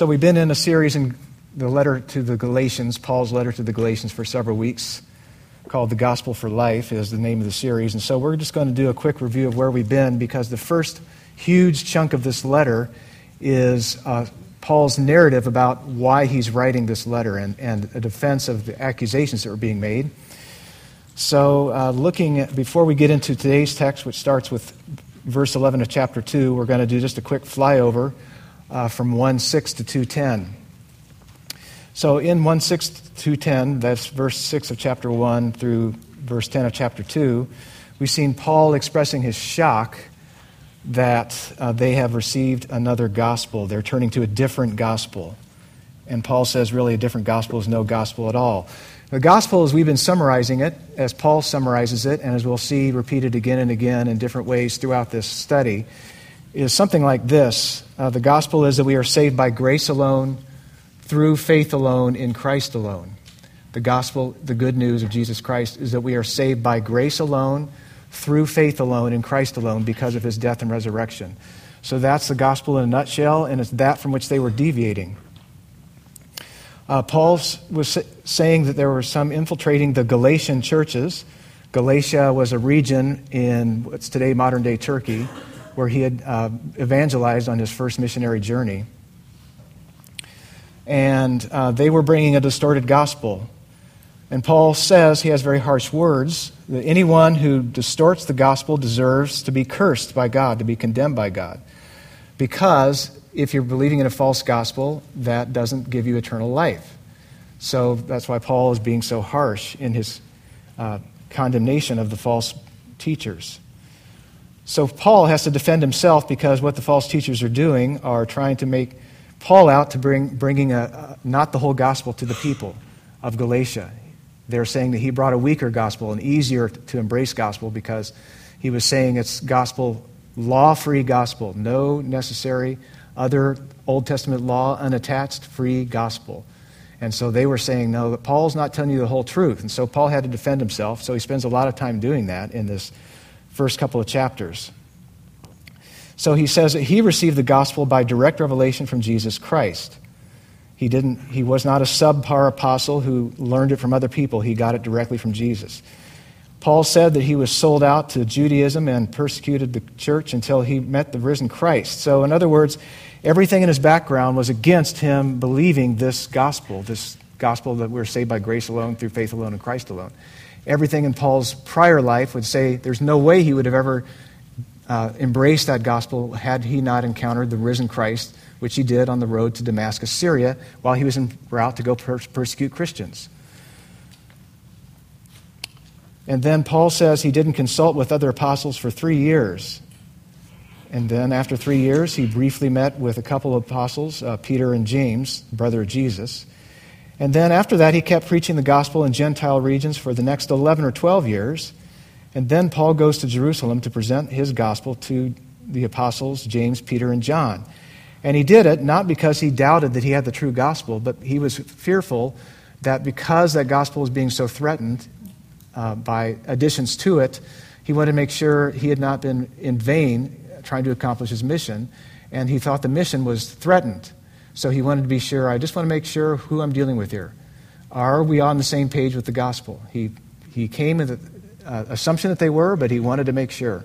So we've been in a series in the letter to the Galatians, Paul's letter to the Galatians, for several weeks, called The Gospel for Life, is the name of the series. And so we're just going to do a quick review of where we've been because the first huge chunk of this letter is uh, Paul's narrative about why he's writing this letter and, and a defense of the accusations that were being made. So, uh, looking at, before we get into today's text, which starts with verse 11 of chapter 2, we're going to do just a quick flyover uh, from 1 6 to 210. So in 1 6 to 210, that's verse 6 of chapter 1 through verse 10 of chapter 2, we've seen Paul expressing his shock that uh, they have received another gospel. They're turning to a different gospel. And Paul says, really, a different gospel is no gospel at all. The gospel, as we've been summarizing it, as Paul summarizes it, and as we'll see repeated again and again in different ways throughout this study, is something like this uh, The gospel is that we are saved by grace alone, through faith alone, in Christ alone. The gospel, the good news of Jesus Christ, is that we are saved by grace alone, through faith alone, in Christ alone, because of his death and resurrection. So that's the gospel in a nutshell, and it's that from which they were deviating. Uh, Paul was saying that there were some infiltrating the Galatian churches. Galatia was a region in what's today modern day Turkey where he had uh, evangelized on his first missionary journey. And uh, they were bringing a distorted gospel. And Paul says, he has very harsh words, that anyone who distorts the gospel deserves to be cursed by God, to be condemned by God. Because if you're believing in a false gospel, that doesn't give you eternal life. So that's why Paul is being so harsh in his uh, condemnation of the false teachers. So Paul has to defend himself because what the false teachers are doing are trying to make Paul out to bring bringing a, not the whole gospel to the people of Galatia. They're saying that he brought a weaker gospel, an easier to embrace gospel because he was saying it's gospel law-free gospel, no necessary other Old Testament law unattached free gospel. And so they were saying, no, that Paul's not telling you the whole truth. And so Paul had to defend himself. So he spends a lot of time doing that in this first couple of chapters. So he says that he received the gospel by direct revelation from Jesus Christ. He, didn't, he was not a subpar apostle who learned it from other people, he got it directly from Jesus. Paul said that he was sold out to Judaism and persecuted the church until he met the risen Christ. So, in other words, everything in his background was against him believing this gospel, this gospel that we're saved by grace alone, through faith alone, in Christ alone everything in Paul's prior life would say there's no way he would have ever uh, embraced that gospel had he not encountered the risen Christ, which he did on the road to Damascus, Syria, while he was en route to go per persecute Christians. And then Paul says he didn't consult with other apostles for three years. And then after three years, he briefly met with a couple of apostles, uh, Peter and James, brother of Jesus. And then after that, he kept preaching the gospel in Gentile regions for the next 11 or 12 years. And then Paul goes to Jerusalem to present his gospel to the apostles, James, Peter, and John. And he did it not because he doubted that he had the true gospel, but he was fearful that because that gospel was being so threatened uh, by additions to it, he wanted to make sure he had not been in vain trying to accomplish his mission. And he thought the mission was threatened. So he wanted to be sure. I just want to make sure who I'm dealing with here. Are we on the same page with the gospel? He, he came with the uh, assumption that they were, but he wanted to make sure.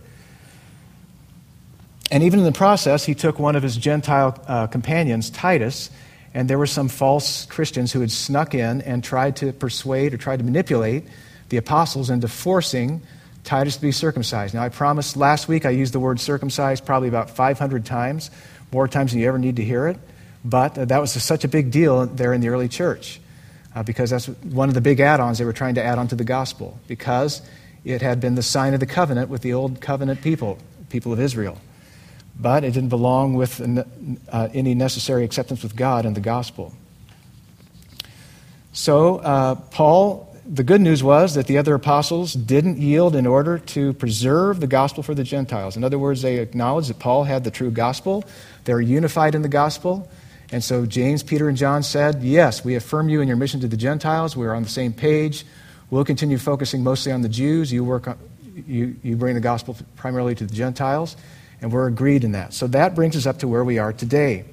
And even in the process, he took one of his Gentile uh, companions, Titus, and there were some false Christians who had snuck in and tried to persuade or tried to manipulate the apostles into forcing Titus to be circumcised. Now, I promised last week I used the word circumcised probably about 500 times, more times than you ever need to hear it. But that was such a big deal there in the early church uh, because that's one of the big add ons they were trying to add onto the gospel because it had been the sign of the covenant with the old covenant people, people of Israel. But it didn't belong with uh, any necessary acceptance with God and the gospel. So, uh, Paul, the good news was that the other apostles didn't yield in order to preserve the gospel for the Gentiles. In other words, they acknowledged that Paul had the true gospel, they were unified in the gospel, and so James, Peter, and John said, Yes, we affirm you in your mission to the Gentiles. We're on the same page. We'll continue focusing mostly on the Jews. You, work on, you, you bring the gospel primarily to the Gentiles. And we're agreed in that. So that brings us up to where we are today.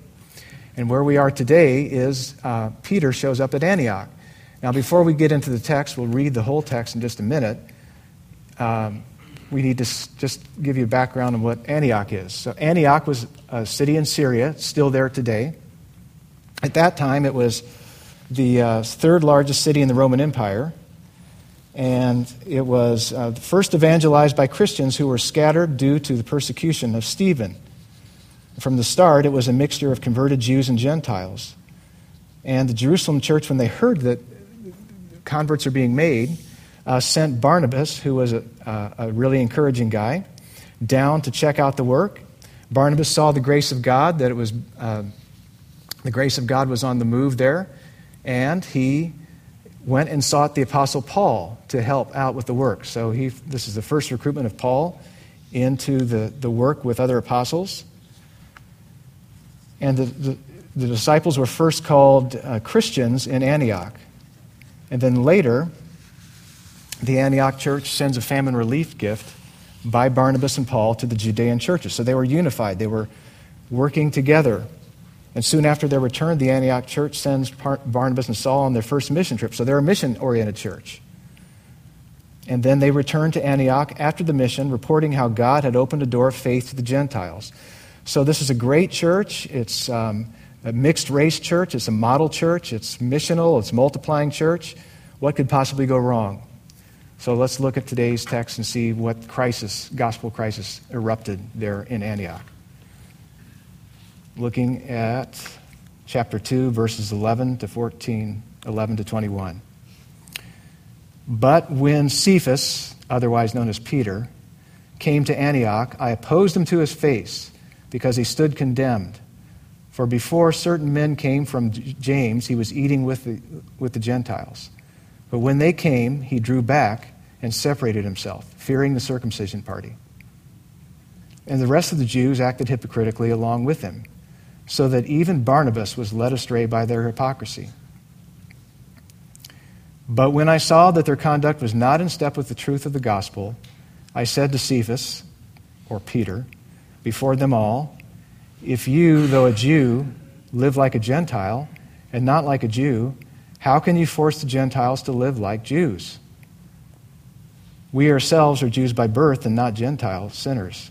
And where we are today is uh, Peter shows up at Antioch. Now, before we get into the text, we'll read the whole text in just a minute. Um, we need to s- just give you a background on what Antioch is. So, Antioch was a city in Syria, still there today. At that time, it was the uh, third largest city in the Roman Empire. And it was uh, first evangelized by Christians who were scattered due to the persecution of Stephen. From the start, it was a mixture of converted Jews and Gentiles. And the Jerusalem church, when they heard that converts are being made, uh, sent Barnabas, who was a, a really encouraging guy, down to check out the work. Barnabas saw the grace of God, that it was uh, the grace of God was on the move there, and he went and sought the Apostle Paul to help out with the work. So he, this is the first recruitment of Paul into the, the work with other apostles. And the, the, the disciples were first called uh, Christians in Antioch. And then later, the Antioch church sends a famine relief gift by Barnabas and Paul to the Judean churches. So they were unified, they were working together. And soon after their return, the Antioch church sends Barnabas and Saul on their first mission trip. So they're a mission oriented church. And then they return to Antioch after the mission, reporting how God had opened a door of faith to the Gentiles. So this is a great church. It's um, a mixed race church. It's a model church. It's missional. It's multiplying church. What could possibly go wrong? So let's look at today's text and see what crisis, gospel crisis, erupted there in Antioch. Looking at chapter 2, verses 11 to 14, 11 to 21. But when Cephas, otherwise known as Peter, came to Antioch, I opposed him to his face because he stood condemned. For before certain men came from James, he was eating with the, with the Gentiles. But when they came, he drew back and separated himself, fearing the circumcision party. And the rest of the Jews acted hypocritically along with him, so that even Barnabas was led astray by their hypocrisy. But when I saw that their conduct was not in step with the truth of the gospel, I said to Cephas, or Peter, before them all, If you, though a Jew, live like a Gentile and not like a Jew, how can you force the Gentiles to live like Jews? We ourselves are Jews by birth and not Gentile sinners.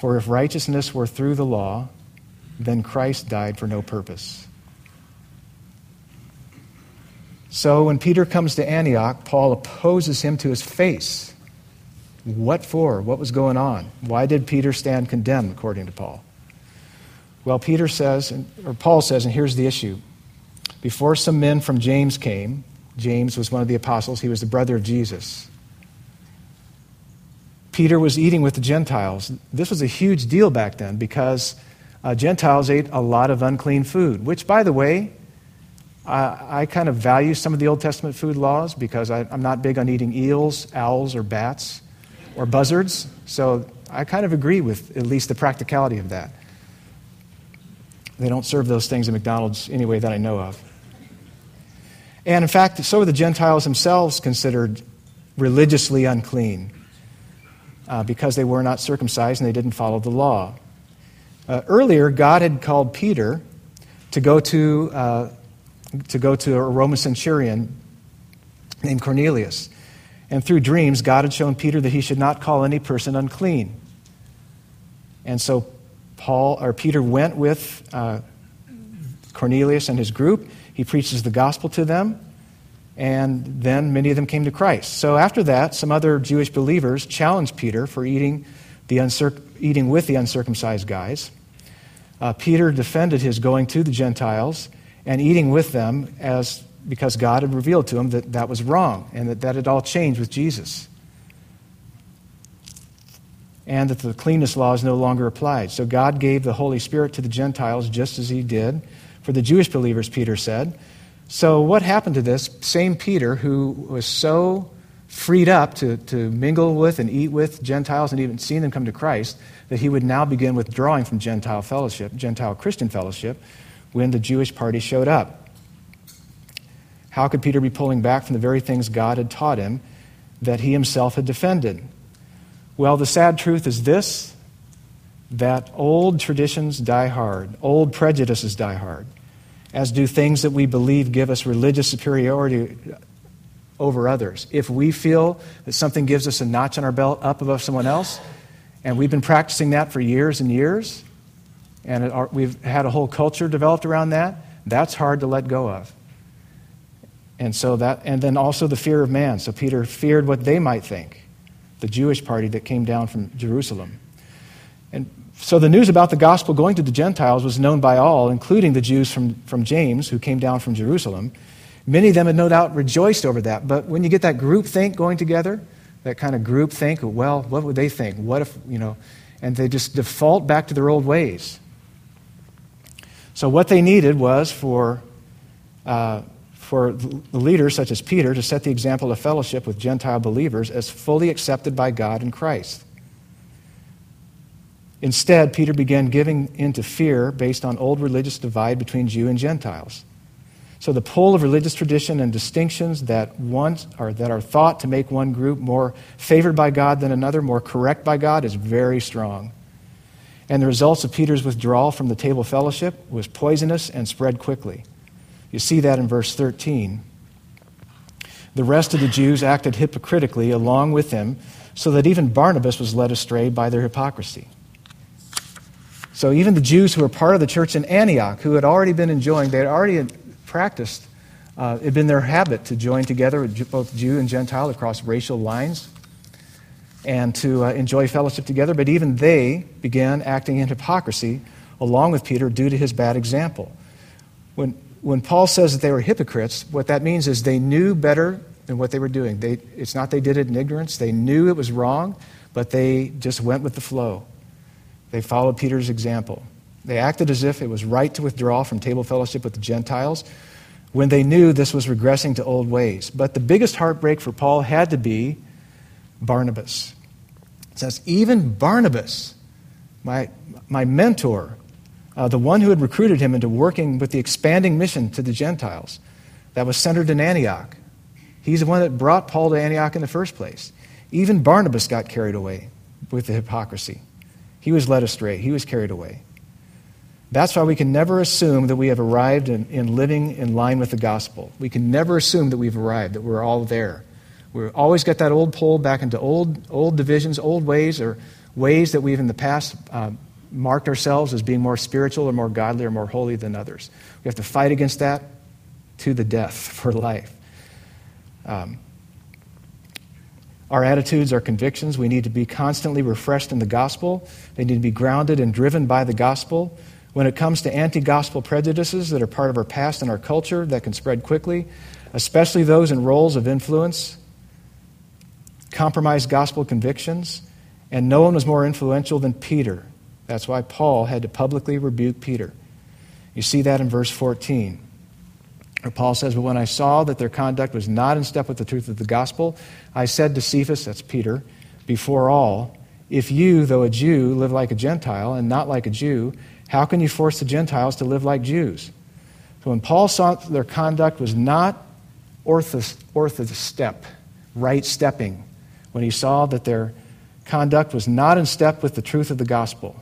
for if righteousness were through the law, then Christ died for no purpose. So when Peter comes to Antioch, Paul opposes him to his face. What for? What was going on? Why did Peter stand condemned, according to Paul? Well, Peter says, or Paul says, and here's the issue. Before some men from James came, James was one of the apostles, he was the brother of Jesus. Peter was eating with the Gentiles. This was a huge deal back then because uh, Gentiles ate a lot of unclean food, which, by the way, I, I kind of value some of the Old Testament food laws because I, I'm not big on eating eels, owls, or bats or buzzards. So I kind of agree with at least the practicality of that. They don't serve those things at McDonald's anyway that I know of. And in fact, so were the Gentiles themselves considered religiously unclean uh, because they were not circumcised and they didn't follow the law. Uh, earlier, God had called Peter to go to, uh, to go to a Roman centurion named Cornelius. And through dreams, God had shown Peter that he should not call any person unclean. And so Paul or Peter went with uh, Cornelius and his group. He preaches the gospel to them, and then many of them came to Christ. So after that, some other Jewish believers challenged Peter for eating, the eating with the uncircumcised guys. Uh, Peter defended his going to the Gentiles and eating with them as because God had revealed to him that that was wrong and that that had all changed with Jesus. And that the cleanness law is no longer applied. So God gave the Holy Spirit to the Gentiles just as he did for the Jewish believers, Peter said. So, what happened to this same Peter who was so freed up to, to mingle with and eat with Gentiles and even seeing them come to Christ that he would now begin withdrawing from Gentile fellowship, Gentile Christian fellowship, when the Jewish party showed up? How could Peter be pulling back from the very things God had taught him that he himself had defended? Well, the sad truth is this that old traditions die hard, old prejudices die hard, as do things that we believe give us religious superiority over others. If we feel that something gives us a notch on our belt up above someone else, and we've been practicing that for years and years, and it, we've had a whole culture developed around that, that's hard to let go of. And so that, and then also the fear of man. So Peter feared what they might think, the Jewish party that came down from Jerusalem. So the news about the gospel going to the Gentiles was known by all, including the Jews from, from James, who came down from Jerusalem. Many of them had no doubt rejoiced over that. But when you get that group think going together, that kind of group think, well, what would they think? What if, you know, and they just default back to their old ways. So what they needed was for, uh, for the leaders, such as Peter, to set the example of fellowship with Gentile believers as fully accepted by God in Christ. Instead, Peter began giving into fear based on old religious divide between Jew and Gentiles. So the pull of religious tradition and distinctions that want or that are thought to make one group more favored by God than another, more correct by God, is very strong. And the results of Peter's withdrawal from the table fellowship was poisonous and spread quickly. You see that in verse 13. The rest of the Jews acted hypocritically along with him, so that even Barnabas was led astray by their hypocrisy. So even the Jews who were part of the church in Antioch, who had already been enjoying, they had already practiced, uh, it had been their habit to join together, with both Jew and Gentile, across racial lines and to uh, enjoy fellowship together. But even they began acting in hypocrisy along with Peter due to his bad example. When, when Paul says that they were hypocrites, what that means is they knew better than what they were doing. They, it's not they did it in ignorance, they knew it was wrong, but they just went with the flow. They followed Peter's example. They acted as if it was right to withdraw from table fellowship with the Gentiles when they knew this was regressing to old ways. But the biggest heartbreak for Paul had to be Barnabas. It says, even Barnabas, my, my mentor, uh, the one who had recruited him into working with the expanding mission to the Gentiles that was centered in Antioch, he's the one that brought Paul to Antioch in the first place. Even Barnabas got carried away with the hypocrisy. He was led astray, he was carried away. That's why we can never assume that we have arrived in, in living in line with the gospel. We can never assume that we've arrived, that we're all there. We always get that old pull back into old, old divisions, old ways, or ways that we've in the past uh, marked ourselves as being more spiritual or more godly or more holy than others. We have to fight against that to the death for life. Um, our attitudes, our convictions, we need to be constantly refreshed in the gospel. They need to be grounded and driven by the gospel. When it comes to anti gospel prejudices that are part of our past and our culture that can spread quickly, especially those in roles of influence, compromised gospel convictions, and no one was more influential than Peter. That's why Paul had to publicly rebuke Peter. You see that in verse 14. Where Paul says, But when I saw that their conduct was not in step with the truth of the gospel, I said to Cephas, that's Peter, before all, if you, though a Jew, live like a Gentile and not like a Jew, how can you force the Gentiles to live like Jews? So when Paul saw that their conduct was not ortho, ortho step, right stepping, when he saw that their conduct was not in step with the truth of the gospel,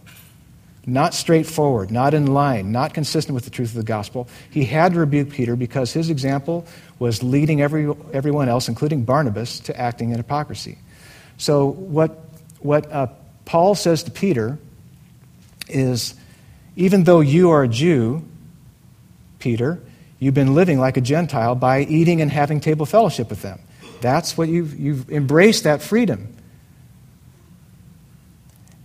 not straightforward, not in line, not consistent with the truth of the gospel, he had to rebuke Peter because his example was leading every, everyone else, including Barnabas, to acting in hypocrisy. So, what, what uh, Paul says to Peter is even though you are a Jew, Peter, you've been living like a Gentile by eating and having table fellowship with them. That's what you've, you've embraced that freedom.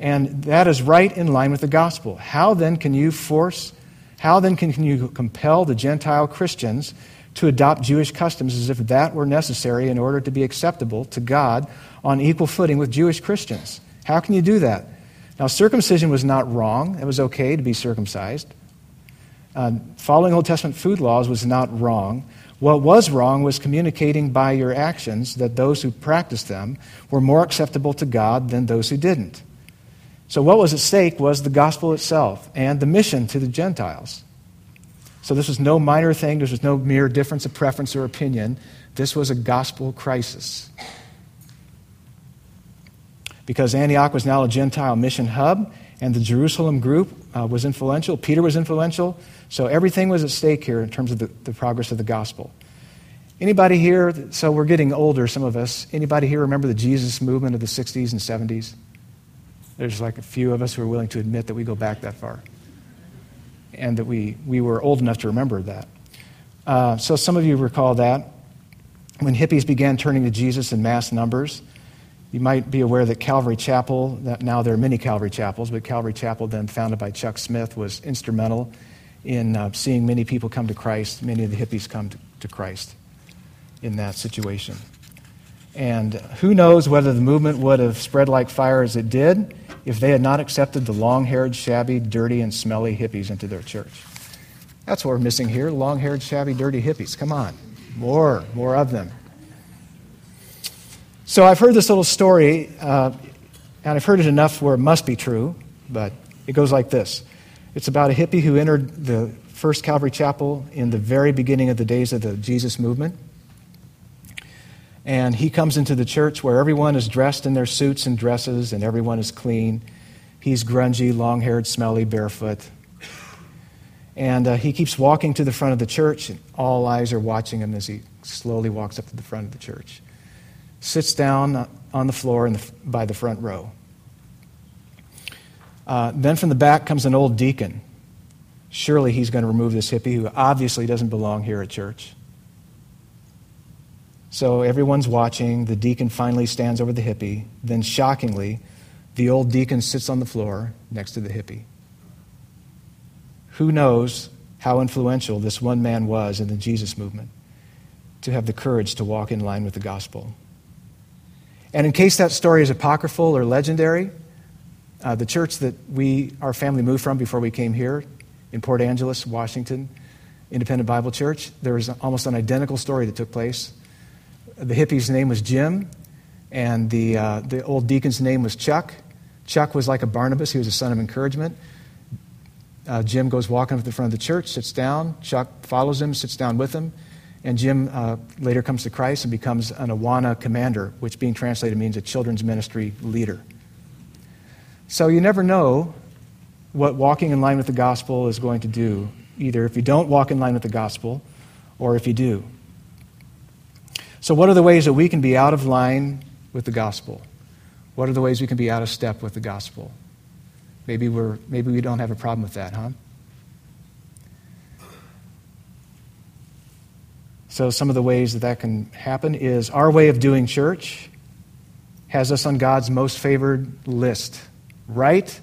And that is right in line with the gospel. How then can you force, how then can you compel the Gentile Christians to adopt Jewish customs as if that were necessary in order to be acceptable to God on equal footing with Jewish Christians? How can you do that? Now, circumcision was not wrong. It was okay to be circumcised. Uh, following Old Testament food laws was not wrong. What was wrong was communicating by your actions that those who practiced them were more acceptable to God than those who didn't. So, what was at stake was the gospel itself and the mission to the Gentiles. So, this was no minor thing, this was no mere difference of preference or opinion. This was a gospel crisis because Antioch was now a Gentile mission hub, and the Jerusalem group uh, was influential. Peter was influential. So everything was at stake here in terms of the, the progress of the gospel. Anybody here, so we're getting older, some of us, anybody here remember the Jesus movement of the 60s and 70s? There's like a few of us who are willing to admit that we go back that far and that we, we were old enough to remember that. Uh, so some of you recall that. When hippies began turning to Jesus in mass numbers, you might be aware that Calvary Chapel, that now there are many Calvary Chapels, but Calvary Chapel, then founded by Chuck Smith, was instrumental in uh, seeing many people come to Christ, many of the hippies come to, to Christ in that situation. And who knows whether the movement would have spread like fire as it did if they had not accepted the long haired, shabby, dirty, and smelly hippies into their church. That's what we're missing here long haired, shabby, dirty hippies. Come on. More, more of them. So I've heard this little story, uh, and I've heard it enough where it must be true, but it goes like this It's about a hippie who entered the First Calvary Chapel in the very beginning of the days of the Jesus movement. And he comes into the church where everyone is dressed in their suits and dresses, and everyone is clean. He's grungy, long haired, smelly, barefoot. And uh, he keeps walking to the front of the church, and all eyes are watching him as he slowly walks up to the front of the church sits down on the floor the, by the front row. Uh, then from the back comes an old deacon. Surely he's going to remove this hippie who obviously doesn't belong here at church. So everyone's watching. The deacon finally stands over the hippie. Then, shockingly, the old deacon sits on the floor next to the hippie. Who knows how influential this one man was in the Jesus movement to have the courage to walk in line with the gospel? And in case that story is apocryphal or legendary, uh, the church that we, our family moved from before we came here in Port Angeles, Washington, Independent Bible Church, there was almost an identical story that took place. The hippie's name was Jim, and the, uh, the old deacon's name was Chuck. Chuck was like a Barnabas, he was a son of encouragement. Uh, Jim goes walking up to the front of the church, sits down. Chuck follows him, sits down with him. And Jim uh, later comes to Christ and becomes an Awana commander, which being translated means a children's ministry leader. So you never know what walking in line with the gospel is going to do, either if you don't walk in line with the gospel or if you do. So, what are the ways that we can be out of line with the gospel? What are the ways we can be out of step with the gospel? Maybe, we're, maybe we don't have a problem with that, huh? So, some of the ways that that can happen is our way of doing church has us on God's most favored list. Right?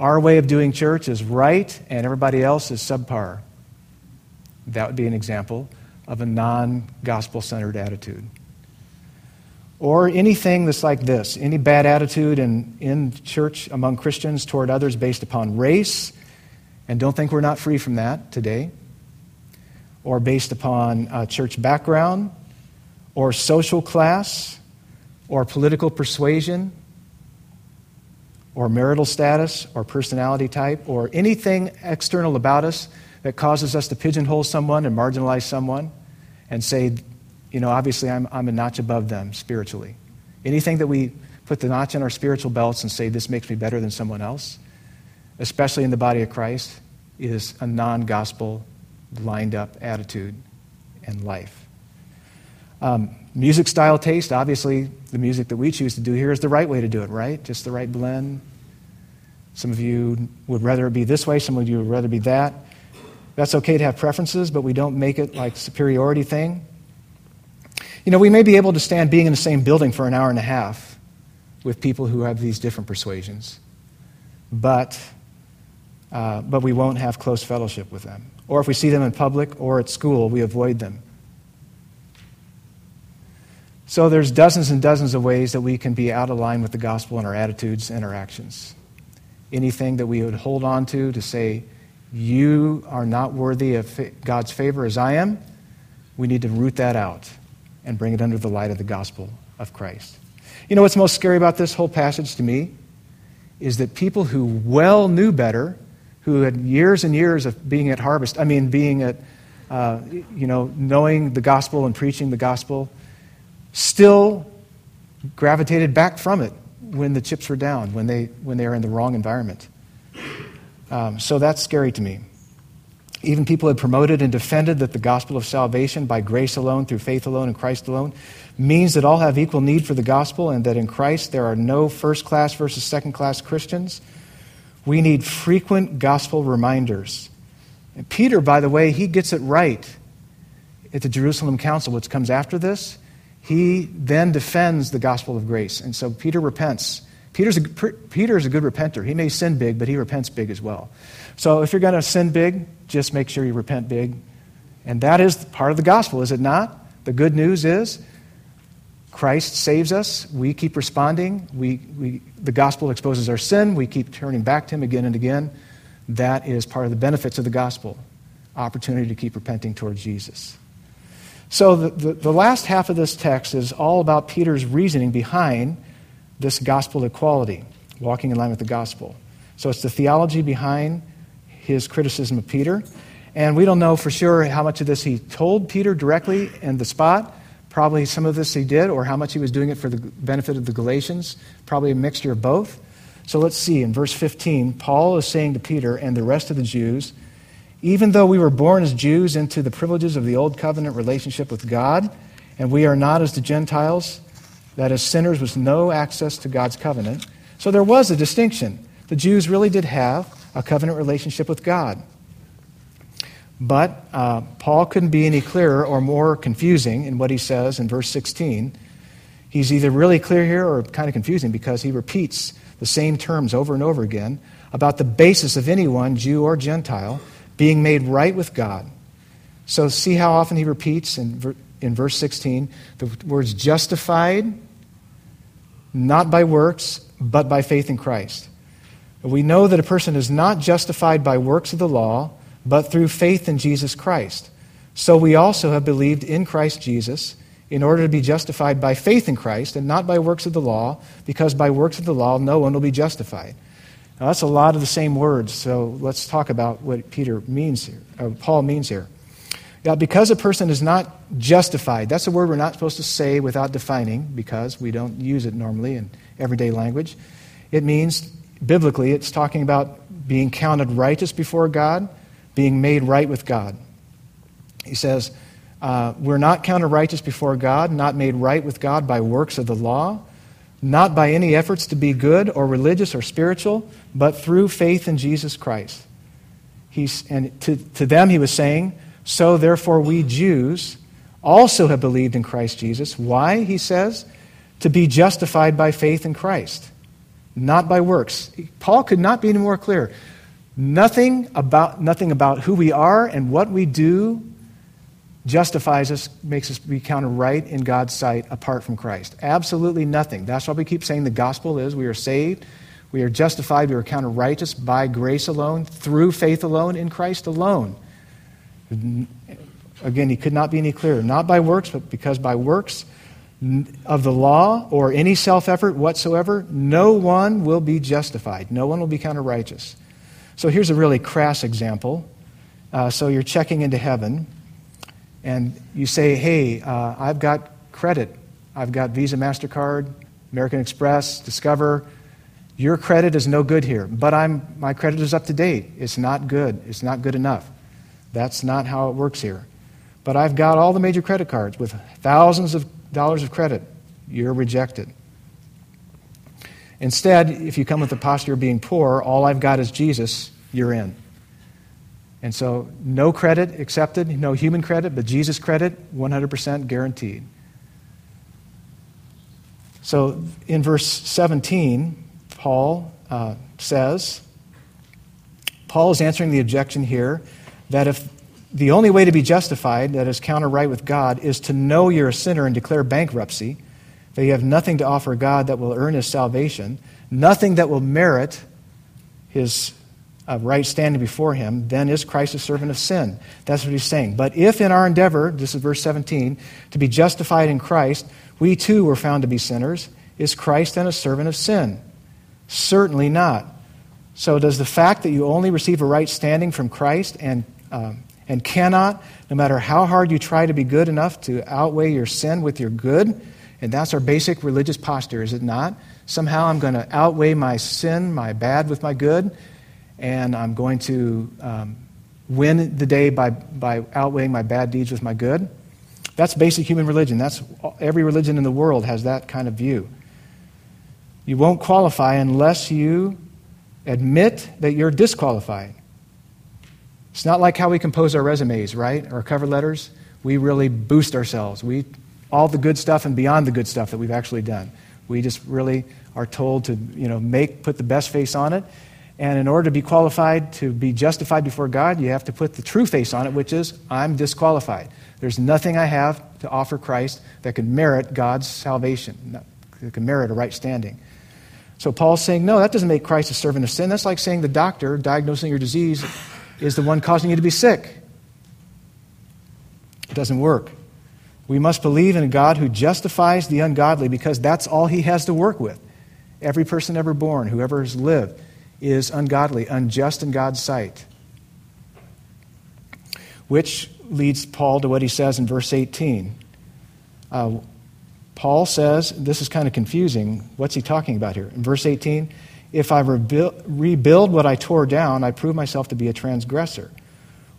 Our way of doing church is right, and everybody else is subpar. That would be an example of a non gospel centered attitude. Or anything that's like this any bad attitude in, in church among Christians toward others based upon race, and don't think we're not free from that today or based upon a church background or social class or political persuasion or marital status or personality type or anything external about us that causes us to pigeonhole someone and marginalize someone and say, you know, obviously I'm, I'm a notch above them spiritually. Anything that we put the notch in our spiritual belts and say this makes me better than someone else, especially in the body of Christ, is a non gospel lined up attitude and life. Um, music style taste, obviously, the music that we choose to do here is the right way to do it, right? Just the right blend. Some of you would rather be this way, some of you would rather be that. That's okay to have preferences, but we don't make it like superiority thing. You know, we may be able to stand being in the same building for an hour and a half with people who have these different persuasions, but, uh, but we won't have close fellowship with them. Or if we see them in public or at school, we avoid them. So there's dozens and dozens of ways that we can be out of line with the gospel in our attitudes and our actions. Anything that we would hold on to to say, you are not worthy of God's favor as I am, we need to root that out and bring it under the light of the gospel of Christ. You know what's most scary about this whole passage to me? Is that people who well knew better, who had years and years of being at harvest, I mean, being at, uh, you know, knowing the gospel and preaching the gospel, still gravitated back from it when the chips were down, when they, when they are in the wrong environment. Um, so that's scary to me. Even people had promoted and defended that the gospel of salvation by grace alone, through faith alone, in Christ alone, means that all have equal need for the gospel and that in Christ there are no first class versus second class Christians. We need frequent gospel reminders. And Peter, by the way, he gets it right at the Jerusalem Council, which comes after this he then defends the gospel of grace. And so Peter repents. Peter's a, Peter is a good repenter. He may sin big, but he repents big as well. So if you're going to sin big, just make sure you repent big. And that is part of the gospel, is it not? The good news is Christ saves us. We keep responding. We, we, the gospel exposes our sin. We keep turning back to Him again and again. That is part of the benefits of the gospel opportunity to keep repenting towards Jesus. So, the, the, the, last half of this text is all about Peter's reasoning behind this gospel equality, walking in line with the gospel. So, it's the theology behind his criticism of Peter. And we don't know for sure how much of this he told Peter directly in the spot. Probably some of this he did, or how much he was doing it for the benefit of the Galatians. Probably a mixture of both. So, let's see. In verse 15, Paul is saying to Peter and the rest of the Jews, even though we were born as Jews into the privileges of the old covenant relationship with God, and we are not as the Gentiles, that as sinners with no access to God's covenant. So there was a distinction. The Jews really did have a covenant relationship with God. But uh, Paul couldn't be any clearer or more confusing in what he says in verse 16. He's either really clear here or kind of confusing because he repeats the same terms over and over again about the basis of anyone, Jew or Gentile, being made right with God. So, see how often he repeats in, in verse 16 the words justified, not by works, but by faith in Christ. We know that a person is not justified by works of the law, but through faith in Jesus Christ. So we also have believed in Christ Jesus in order to be justified by faith in Christ and not by works of the law, because by works of the law no one will be justified. Now, that's a lot of the same words, so let's talk about what Peter means here, uh, Paul means here. Now, because a person is not justified, that's a word we're not supposed to say without defining, because we don't use it normally in everyday language. It means, biblically, it's talking about being counted righteous before God, being made right with God. He says, uh, We're not counted righteous before God, not made right with God by works of the law, not by any efforts to be good or religious or spiritual, but through faith in Jesus Christ. He's, and to, to them he was saying, So therefore we Jews also have believed in Christ Jesus. Why, he says? To be justified by faith in Christ, not by works. Paul could not be any more clear. Nothing about, nothing about who we are and what we do justifies us, makes us be counted right in God's sight apart from Christ. Absolutely nothing. That's why we keep saying the gospel is we are saved, we are justified, we are counted righteous by grace alone, through faith alone, in Christ alone. Again, he could not be any clearer. Not by works, but because by works of the law or any self effort whatsoever, no one will be justified. No one will be counted righteous. So here's a really crass example. Uh, so you're checking into heaven and you say, hey, uh, I've got credit. I've got Visa, MasterCard, American Express, Discover. Your credit is no good here, but I'm, my credit is up to date. It's not good. It's not good enough. That's not how it works here. But I've got all the major credit cards with thousands of dollars of credit. You're rejected. Instead, if you come with the posture of being poor, all I've got is Jesus, you're in. And so, no credit accepted, no human credit, but Jesus credit, 100% guaranteed. So, in verse 17, Paul uh, says, Paul is answering the objection here that if the only way to be justified, that is counter right with God, is to know you're a sinner and declare bankruptcy, that you have nothing to offer God that will earn his salvation, nothing that will merit his uh, right standing before him, then is Christ a servant of sin. That's what he's saying. But if in our endeavor, this is verse 17, to be justified in Christ, we too were found to be sinners, is Christ then a servant of sin? Certainly not. So, does the fact that you only receive a right standing from Christ and, um, and cannot, no matter how hard you try to be good enough, to outweigh your sin with your good? And that's our basic religious posture, is it not? Somehow I'm going to outweigh my sin, my bad, with my good, and I'm going to um, win the day by, by outweighing my bad deeds with my good. That's basic human religion. That's every religion in the world has that kind of view. You won't qualify unless you admit that you're disqualified. It's not like how we compose our resumes, right? Our cover letters. We really boost ourselves. We all the good stuff and beyond the good stuff that we've actually done. We just really are told to, you know, make put the best face on it and in order to be qualified to be justified before God, you have to put the true face on it, which is, I'm disqualified. There's nothing I have to offer Christ that can merit God's salvation, that can merit a right standing. So Paul's saying, no, that doesn't make Christ a servant of sin. That's like saying the doctor diagnosing your disease is the one causing you to be sick. It doesn't work. We must believe in a God who justifies the ungodly because that's all he has to work with. Every person ever born, whoever has lived, is ungodly, unjust in God's sight. Which leads Paul to what he says in verse 18. Uh, Paul says, this is kind of confusing. What's he talking about here? In verse 18, if I rebuild, what I tore down, I prove myself to be a transgressor.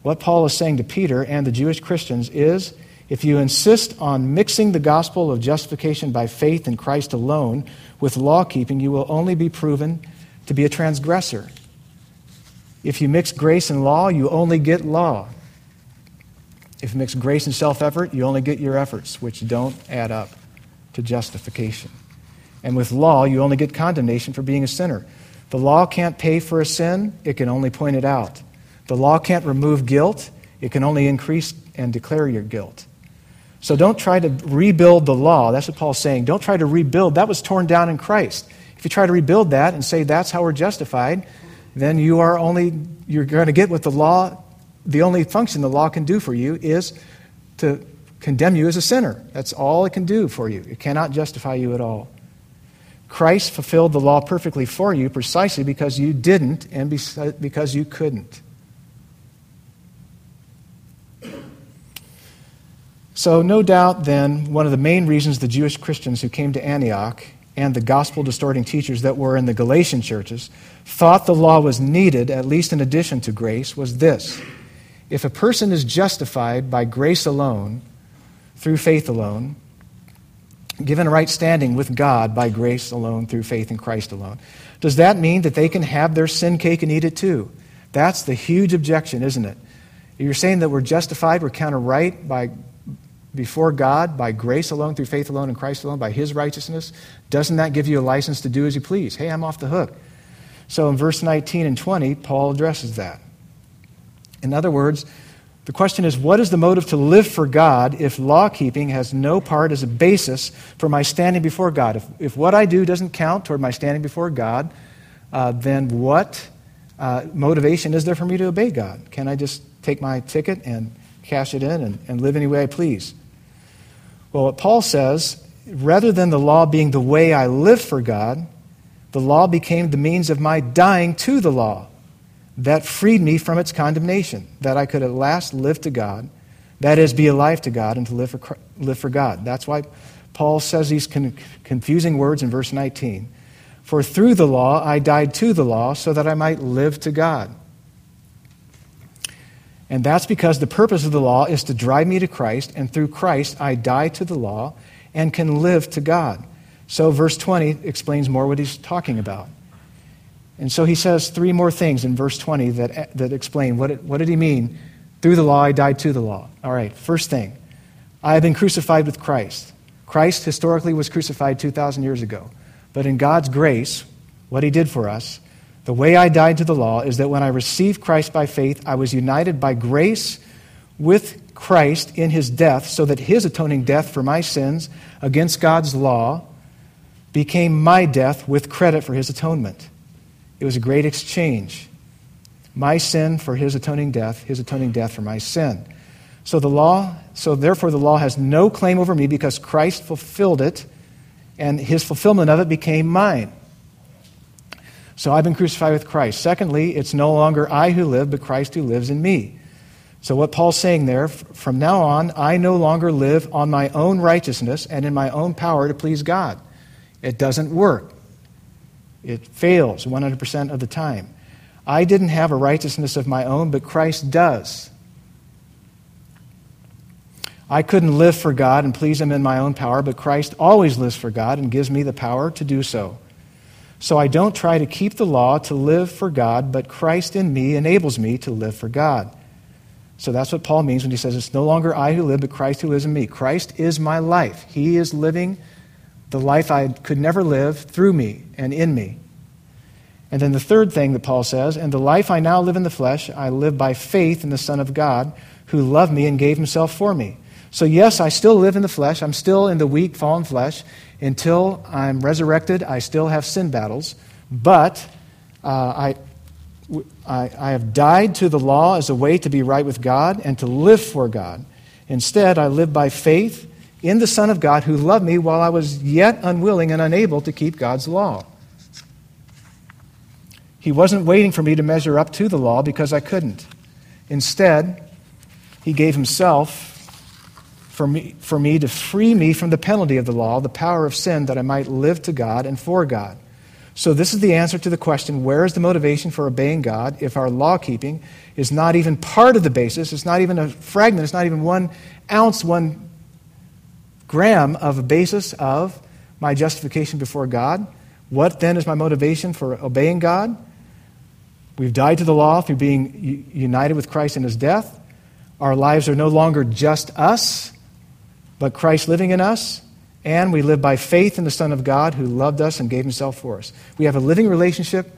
What Paul is saying to Peter and the Jewish Christians is if you insist on mixing the gospel of justification by faith in Christ alone with law keeping, you will only be proven to be a transgressor. If you mix grace and law, you only get law. If you mix grace and self effort, you only get your efforts, which don't add up to justification. And with law, you only get condemnation for being a sinner. The law can't pay for a sin, it can only point it out. The law can't remove guilt, it can only increase and declare your guilt. So don't try to rebuild the law. That's what Paul's saying. Don't try to rebuild. That was torn down in Christ. If you try to rebuild that and say that's how we're justified, then you are only, you're going to get what the law, the only function the law can do for you is to condemn you as a sinner. That's all it can do for you. It cannot justify you at all. Christ fulfilled the law perfectly for you precisely because you didn't and because you couldn't. So, no doubt then, one of the main reasons the Jewish Christians who came to Antioch and the gospel distorting teachers that were in the Galatian churches thought the law was needed, at least in addition to grace, was this. If a person is justified by grace alone, through faith alone, given right standing with God by grace alone, through faith in Christ alone, does that mean that they can have their sin cake and eat it too? That's the huge objection, isn't it? You're saying that we're justified, we're counted right by before God by grace alone, through faith alone, in Christ alone, by His righteousness, doesn't that give you a license to do as you please? Hey, I'm off the hook. So in verse 19 and 20, Paul addresses that. In other words, the question is what is the motive to live for God if law keeping has no part as a basis for my standing before God? If, if what I do doesn't count toward my standing before God, uh, then what uh, motivation is there for me to obey God? Can I just take my ticket and cash it in and, and live any way I please? Well, what Paul says, rather than the law being the way I live for God, the law became the means of my dying to the law. That freed me from its condemnation, that I could at last live to God, that is, be alive to God and to live for, live for God. That's why Paul says these con- confusing words in verse 19. For through the law I died to the law so that I might live to God. And that's because the purpose of the law is to drive me to Christ, and through Christ I die to the law and can live to God. So, verse 20 explains more what he's talking about. And so he says three more things in verse 20 that, that explain what, it, what did he mean? Through the law, I died to the law. All right, first thing I have been crucified with Christ. Christ historically was crucified 2,000 years ago. But in God's grace, what he did for us, the way I died to the law is that when I received Christ by faith, I was united by grace with Christ in his death, so that his atoning death for my sins against God's law became my death with credit for his atonement. It was a great exchange. My sin for his atoning death, his atoning death for my sin. So the law, so therefore the law has no claim over me because Christ fulfilled it and his fulfillment of it became mine. So I've been crucified with Christ. Secondly, it's no longer I who live, but Christ who lives in me. So, what Paul's saying there, from now on, I no longer live on my own righteousness and in my own power to please God. It doesn't work, it fails 100% of the time. I didn't have a righteousness of my own, but Christ does. I couldn't live for God and please Him in my own power, but Christ always lives for God and gives me the power to do so. So I don't try to keep the law to live for God, but Christ in me enables me to live for God. So that's what Paul means when he says, It's no longer I who live, but Christ who lives in me. Christ is my life. He is living the life I could never live through me and in me. And then the third thing that Paul says, And the life I now live in the flesh, I live by faith in the Son of God, who loved me and gave himself for me. So, yes, I still live in the flesh. I'm still in the weak, fallen flesh. Until I'm resurrected, I still have sin battles. But uh, I, I, I have died to the law as a way to be right with God and to live for God. Instead, I live by faith in the Son of God who loved me while I was yet unwilling and unable to keep God's law. He wasn't waiting for me to measure up to the law because I couldn't. Instead, He gave Himself for me, for me to free me from the penalty of the law, the power of sin, that I might live to God and for God. So, this is the answer to the question where is the motivation for obeying God if our law keeping is not even part of the basis? It's not even a fragment, it's not even one ounce, one gram of a basis of my justification before God. What then is my motivation for obeying God? We've died to the law through being united with Christ in his death. Our lives are no longer just us, but Christ living in us, and we live by faith in the Son of God who loved us and gave himself for us. We have a living relationship,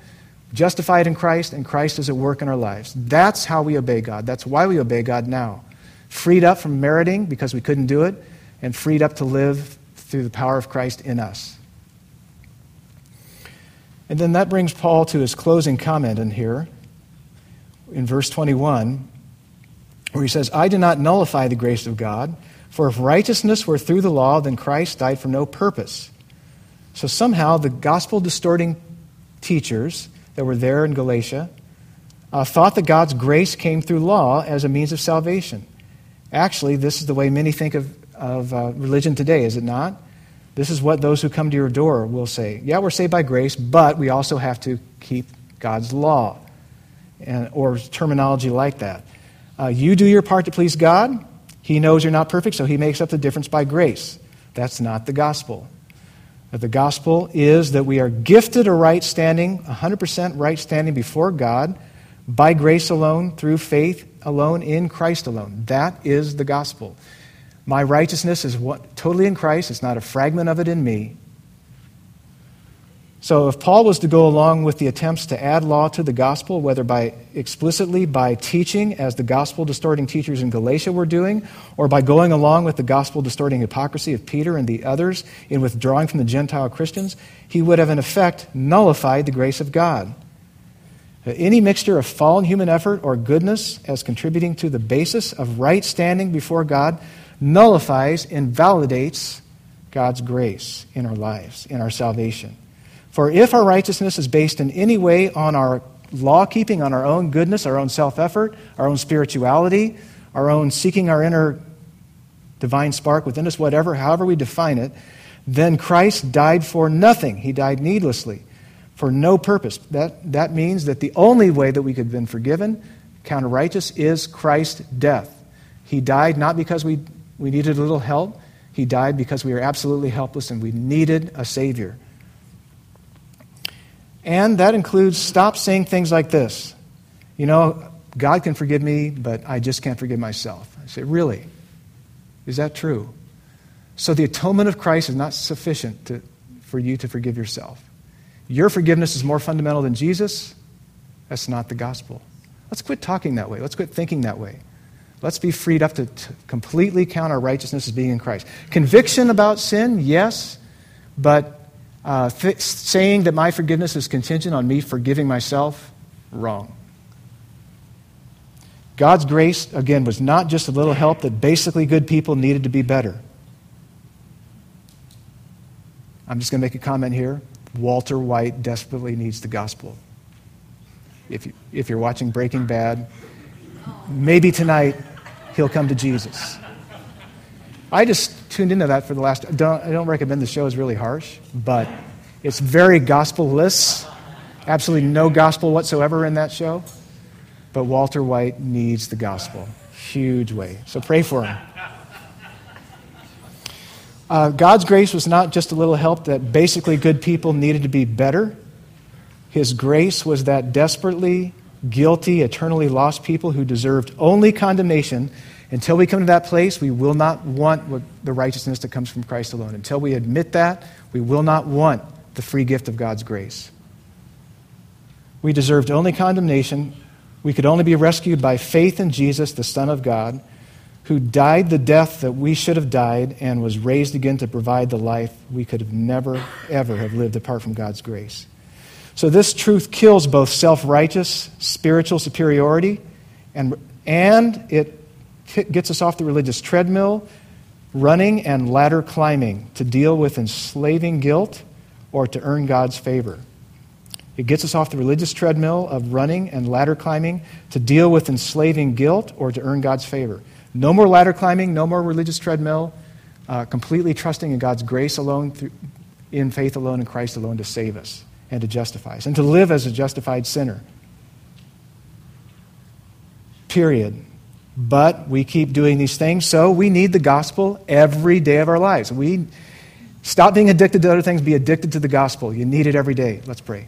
justified in Christ, and Christ is at work in our lives. That's how we obey God. That's why we obey God now. Freed up from meriting because we couldn't do it, and freed up to live through the power of Christ in us. And then that brings Paul to his closing comment in here, in verse 21, where he says, I do not nullify the grace of God. For if righteousness were through the law, then Christ died for no purpose. So somehow the gospel distorting teachers that were there in Galatia uh, thought that God's grace came through law as a means of salvation. Actually, this is the way many think of, of uh, religion today, is it not? This is what those who come to your door will say. Yeah, we're saved by grace, but we also have to keep God's law, and, or terminology like that. Uh, you do your part to please God, he knows you're not perfect, so he makes up the difference by grace. That's not the gospel. The gospel is that we are gifted a right standing, 100% right standing before God by grace alone, through faith alone, in Christ alone. That is the gospel. My righteousness is what, totally in Christ. It's not a fragment of it in me. So, if Paul was to go along with the attempts to add law to the gospel, whether by explicitly by teaching, as the gospel distorting teachers in Galatia were doing, or by going along with the gospel distorting hypocrisy of Peter and the others in withdrawing from the Gentile Christians, he would have in effect nullified the grace of God. Any mixture of fallen human effort or goodness as contributing to the basis of right standing before God nullifies, invalidates God's grace in our lives, in our salvation. For if our righteousness is based in any way on our law keeping, on our own goodness, our own self effort, our own spirituality, our own seeking our inner divine spark within us, whatever, however we define it, then Christ died for nothing. He died needlessly, for no purpose. That, that means that the only way that we could have been forgiven, counted righteous, is Christ's death. He died not because we, we needed a little help, He died because we were absolutely helpless and we needed a Savior. And that includes stop saying things like this. You know, God can forgive me, but I just can't forgive myself. I say, really? Is that true? So the atonement of Christ is not sufficient to, for you to forgive yourself. Your forgiveness is more fundamental than Jesus. That's not the gospel. Let's quit talking that way. Let's quit thinking that way. Let's be freed up to, to completely count our righteousness as being in Christ. Conviction about sin, yes, but uh, saying that my forgiveness is contingent on me forgiving myself, wrong. God's grace, again, was not just a little help that basically good people needed to be better. I'm just going to make a comment here. Walter White desperately needs the gospel. If, you, if you're watching Breaking Bad, maybe tonight he'll come to Jesus. I just tuned into that for the last. Don't, I don't recommend the show is really harsh, but it's very gospelless. Absolutely no gospel whatsoever in that show. But Walter White needs the gospel. Huge way. So pray for him. Uh, God's grace was not just a little help that basically good people needed to be better. His grace was that desperately guilty, eternally lost people who deserved only condemnation. Until we come to that place, we will not want the righteousness that comes from Christ alone. Until we admit that, we will not want the free gift of God's grace. We deserved only condemnation. We could only be rescued by faith in Jesus, the Son of God, who died the death that we should have died and was raised again to provide the life we could have never, ever have lived apart from God's grace. So this truth kills both self-righteous spiritual superiority and, and it gets us off the religious treadmill, running and ladder climbing to deal with enslaving guilt or to earn God's favor. It gets us off the religious treadmill of running and ladder climbing to deal with enslaving guilt or to earn God's favor. No more ladder climbing, no more religious treadmill, uh, completely trusting in God's grace alone, through, in faith alone, in Christ alone to save us and to justify us and to live as a justified sinner. Period. But we keep doing these things, so we need the gospel every day of our lives. We stop being addicted to other things, be addicted to the gospel. You need it every day. Let's pray.